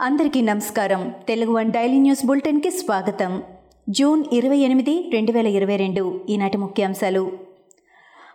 అందరికీ నమస్కారం. Telugu one daily news బులెటిన్కి స్వాగతం. జూన్ ఇరవై ఎనిమిది రెండు వేల ఇరవై రెండు ఈనాటి ముఖ్యాంశాలు.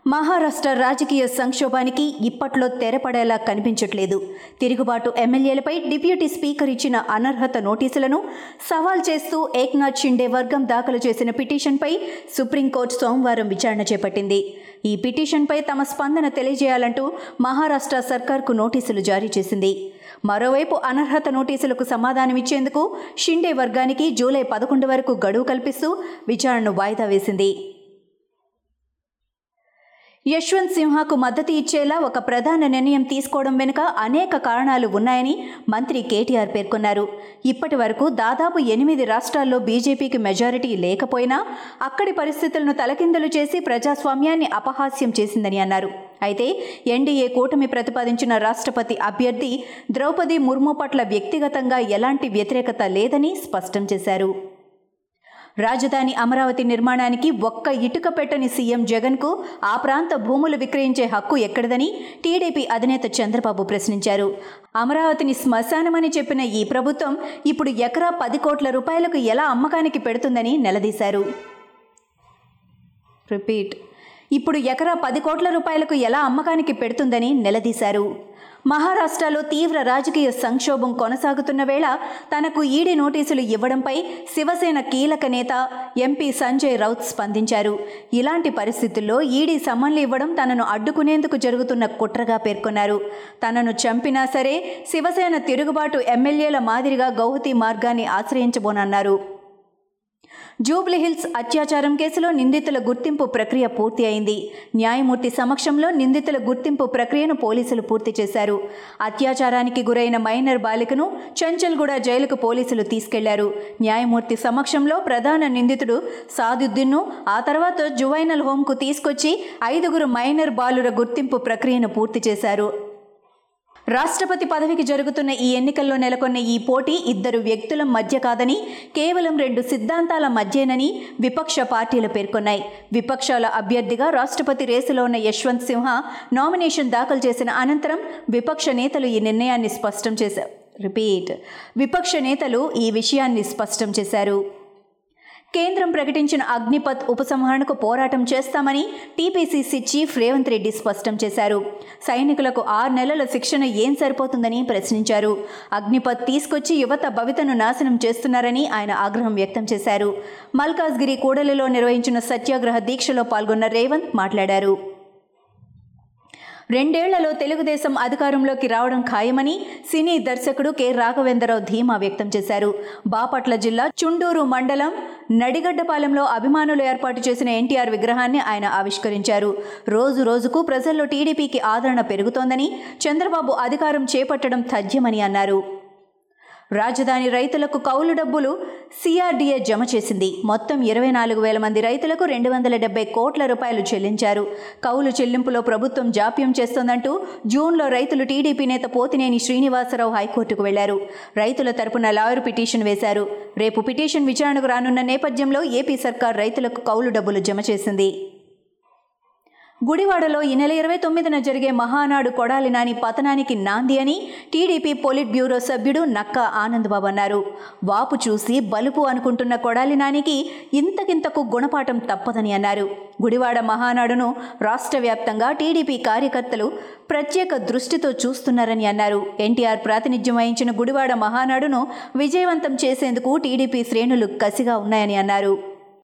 మహారాష్ట్ర రాజకీయ సంక్షోభానికి ఇప్పట్లో తెరపడేలా కనిపించట్లేదు. తిరుగుబాటు ఎమ్మెల్యేలపై డిప్యూటీ స్పీకర్ ఇచ్చిన అనర్హత నోటీసులను సవాల్ చేస్తూ ఏక్నాథ్ షిండే వర్గం దాఖలు చేసిన పిటిషన్పై సుప్రీంకోర్టు సోమవారం విచారణ చేపట్టింది. ఈ పిటిషన్పై తమ స్పందన తెలియజేయాలంటూ మహారాష్ట్ర సర్కార్కు నోటీసులు జారీ చేసింది. మరోవైపు అనర్హత నోటీసులకు సమాధానమిచ్చేందుకు షిండే వర్గానికి జూలై పదకొండు వరకు గడువు కల్పిస్తూ విచారణను వాయిదా వేసింది. యశ్వంత్ సిన్హాకు మద్దతు ఇచ్చేలా ఒక ప్రధాన నిర్ణయం తీసుకోవడం వెనుక అనేక కారణాలు ఉన్నాయని మంత్రి కేటీఆర్ పేర్కొన్నారు. ఇప్పటి వరకు దాదాపు ఎనిమిది రాష్ట్రాల్లో బీజేపీకి మెజారిటీ లేకపోయినా అక్కడి పరిస్థితులను తలకిందులు చేసి ప్రజాస్వామ్యాన్ని అపహాస్యం చేసిందని అన్నారు. అయితే ఎన్డీఏ కూటమి ప్రతిపాదించిన రాష్ట్రపతి అభ్యర్థి ద్రౌపది ముర్ము పట్ల వ్యక్తిగతంగా ఎలాంటి వ్యతిరేకత లేదని స్పష్టం చేశారు. రాజధాని అమరావతి నిర్మాణానికి ఒక్క ఇటుక పెట్టని సీఎం జగన్కు ఆ ప్రాంత భూములు విక్రయించే హక్కు ఎక్కడిదని టీడీపీ అధినేత చంద్రబాబు ప్రశ్నించారు. అమరావతిని శ్మశానమని చెప్పిన ఈ ప్రభుత్వం ఇప్పుడు ఎకరా పది కోట్ల రూపాయలకు ఎలా అమ్మకానికి పెడుతుందని నిలదీశారు. రిపీట్. ఇప్పుడు ఎకరా పది కోట్ల రూపాయలకు ఎలా అమ్మకానికి పెడుతుందని నిలదీశారు. మహారాష్ట్రలో తీవ్ర రాజకీయ సంక్షోభం కొనసాగుతున్న వేళ తనకు ఈడీ నోటీసులు ఇవ్వడంపై శివసేన కీలక నేత ఎంపీ సంజయ్ రౌత్ స్పందించారు. ఇలాంటి పరిస్థితుల్లో ఈడీ సమన్లు ఇవ్వడం తనను అడ్డుకునేందుకు జరుగుతున్న కుట్రగా పేర్కొన్నారు. తనను చంపినా సరే శివసేన తిరుగుబాటు ఎమ్మెల్యేల మాదిరిగా గౌహతి మార్గాన్ని ఆశ్రయించబోనన్నారు. జూబ్లీహిల్స్ అత్యాచారం కేసులో నిందితుల గుర్తింపు ప్రక్రియ పూర్తి అయింది న్యాయమూర్తి సమక్షంలో నిందితుల గుర్తింపు ప్రక్రియను పోలీసులు పూర్తి చేశారు. అత్యాచారానికి గురైన మైనర్ బాలికను చంచల్గూడ జైలుకు పోలీసులు తీసుకెళ్ళారు. న్యాయమూర్తి సమక్షంలో ప్రధాన నిందితుడు సాదుద్దీన్ను ఆ తర్వాత జువైనల్ హోంకు తీసుకొచ్చి ఐదుగురు మైనర్ బాలుర గుర్తింపు ప్రక్రియను పూర్తి చేశారు. రాష్ట్రపతి పదవికి జరుగుతున్న ఈ ఎన్నికల్లో నెలకొన్న ఈ పోటీ ఇద్దరు వ్యక్తుల మధ్య కాదని కేవలం రెండు సిద్ధాంతాల మధ్యేనని విపక్ష పార్టీలు పేర్కొన్నాయి. విపక్షాల అభ్యర్థిగా రాష్ట్రపతి రేసులో ఉన్న యశ్వంత్ సింహ నామినేషన్ దాఖలు చేసిన అనంతరం విపక్ష నేతలు ఈ నిర్ణయాన్ని స్పష్టం చేశారు. రిపీట్. విపక్ష నేతలు ఈ విషయాన్ని స్పష్టం చేశారు. కేంద్రం ప్రకటించిన అగ్నిపత్ ఉపసంహరణకు పోరాటం చేస్తామని టీపీసీసీ చీఫ్ రేవంత్ రెడ్డి స్పష్టం చేశారు. సైనికులకు ఆరు నెలల శిక్షణ ఏం సరిపోతుందని ప్రశ్నించారు. అగ్నిపత్ తీసుకొచ్చి యువత భవితను నాశనం చేస్తున్నారని ఆయన ఆగ్రహం వ్యక్తం చేశారు. మల్కాజ్గిరి కూడలిలో నిర్వహించిన సత్యాగ్రహ దీక్షలో పాల్గొన్న రేవంత్ మాట్లాడారు. రెండేళ్ళలో తెలుగుదేశం అధికారంలోకి రావడం ఖాయమని సినీ దర్శకుడు కె. రాఘవేంద్రరావు ధీమా వ్యక్తం చేశారు. బాపట్ల జిల్లా చుండూరు మండలం నడిగడ్డపాలెంలో అభిమానులు ఏర్పాటు చేసిన ఎన్టీఆర్ విగ్రహాన్ని ఆయన ఆవిష్కరించారు. రోజు రోజుకు ప్రజల్లో టీడీపీకి ఆదరణ పెరుగుతోందని చంద్రబాబు అధికారం చేపట్టడం తథ్యమని అన్నారు. రాజధాని రైతులకు కౌలు డబ్బులు సిఆర్డీఏ జమ చేసింది. మొత్తం ఇరవై నాలుగు వేల మంది రైతులకు రెండు వందల డెబ్బై కోట్ల రూపాయలు చెల్లించారు. కౌలు చెల్లింపులో ప్రభుత్వం జాప్యం చేస్తోందంటూ జూన్లో రైతులు టీడీపీ నేత పోతినేని శ్రీనివాసరావు హైకోర్టుకు వెళ్ళారు. రైతుల తరపున లాయర్ పిటిషన్ వేశారు. రేపు పిటిషన్ విచారణకు రానున్న నేపథ్యంలో ఏపీ సర్కార్ రైతులకు కౌలు డబ్బులు జమ చేసింది. గుడివాడలో ఈ నెల ఇరవై తొమ్మిదిన జరిగే మహానాడు కొడాలి నాని పతనానికి నాంది అని టీడీపీ పోలిట్ బ్యూరో సభ్యుడు నక్క ఆనందబాబు అన్నారు. వాపు చూసి బలుపు అనుకుంటున్న కొడాలి నానికి ఇంతకింతకు గుణపాఠం తప్పదని అన్నారు. గుడివాడ మహానాడును రాష్ట్ర వ్యాప్తంగా టీడీపీ కార్యకర్తలు ప్రత్యేక దృష్టితో చూస్తున్నారని అన్నారు. ఎన్టీఆర్ ప్రాతినిధ్యం వహించిన గుడివాడ మహానాడును విజయవంతం చేసేందుకు టీడీపీ శ్రేణులు కసిగా ఉన్నాయని అన్నారు.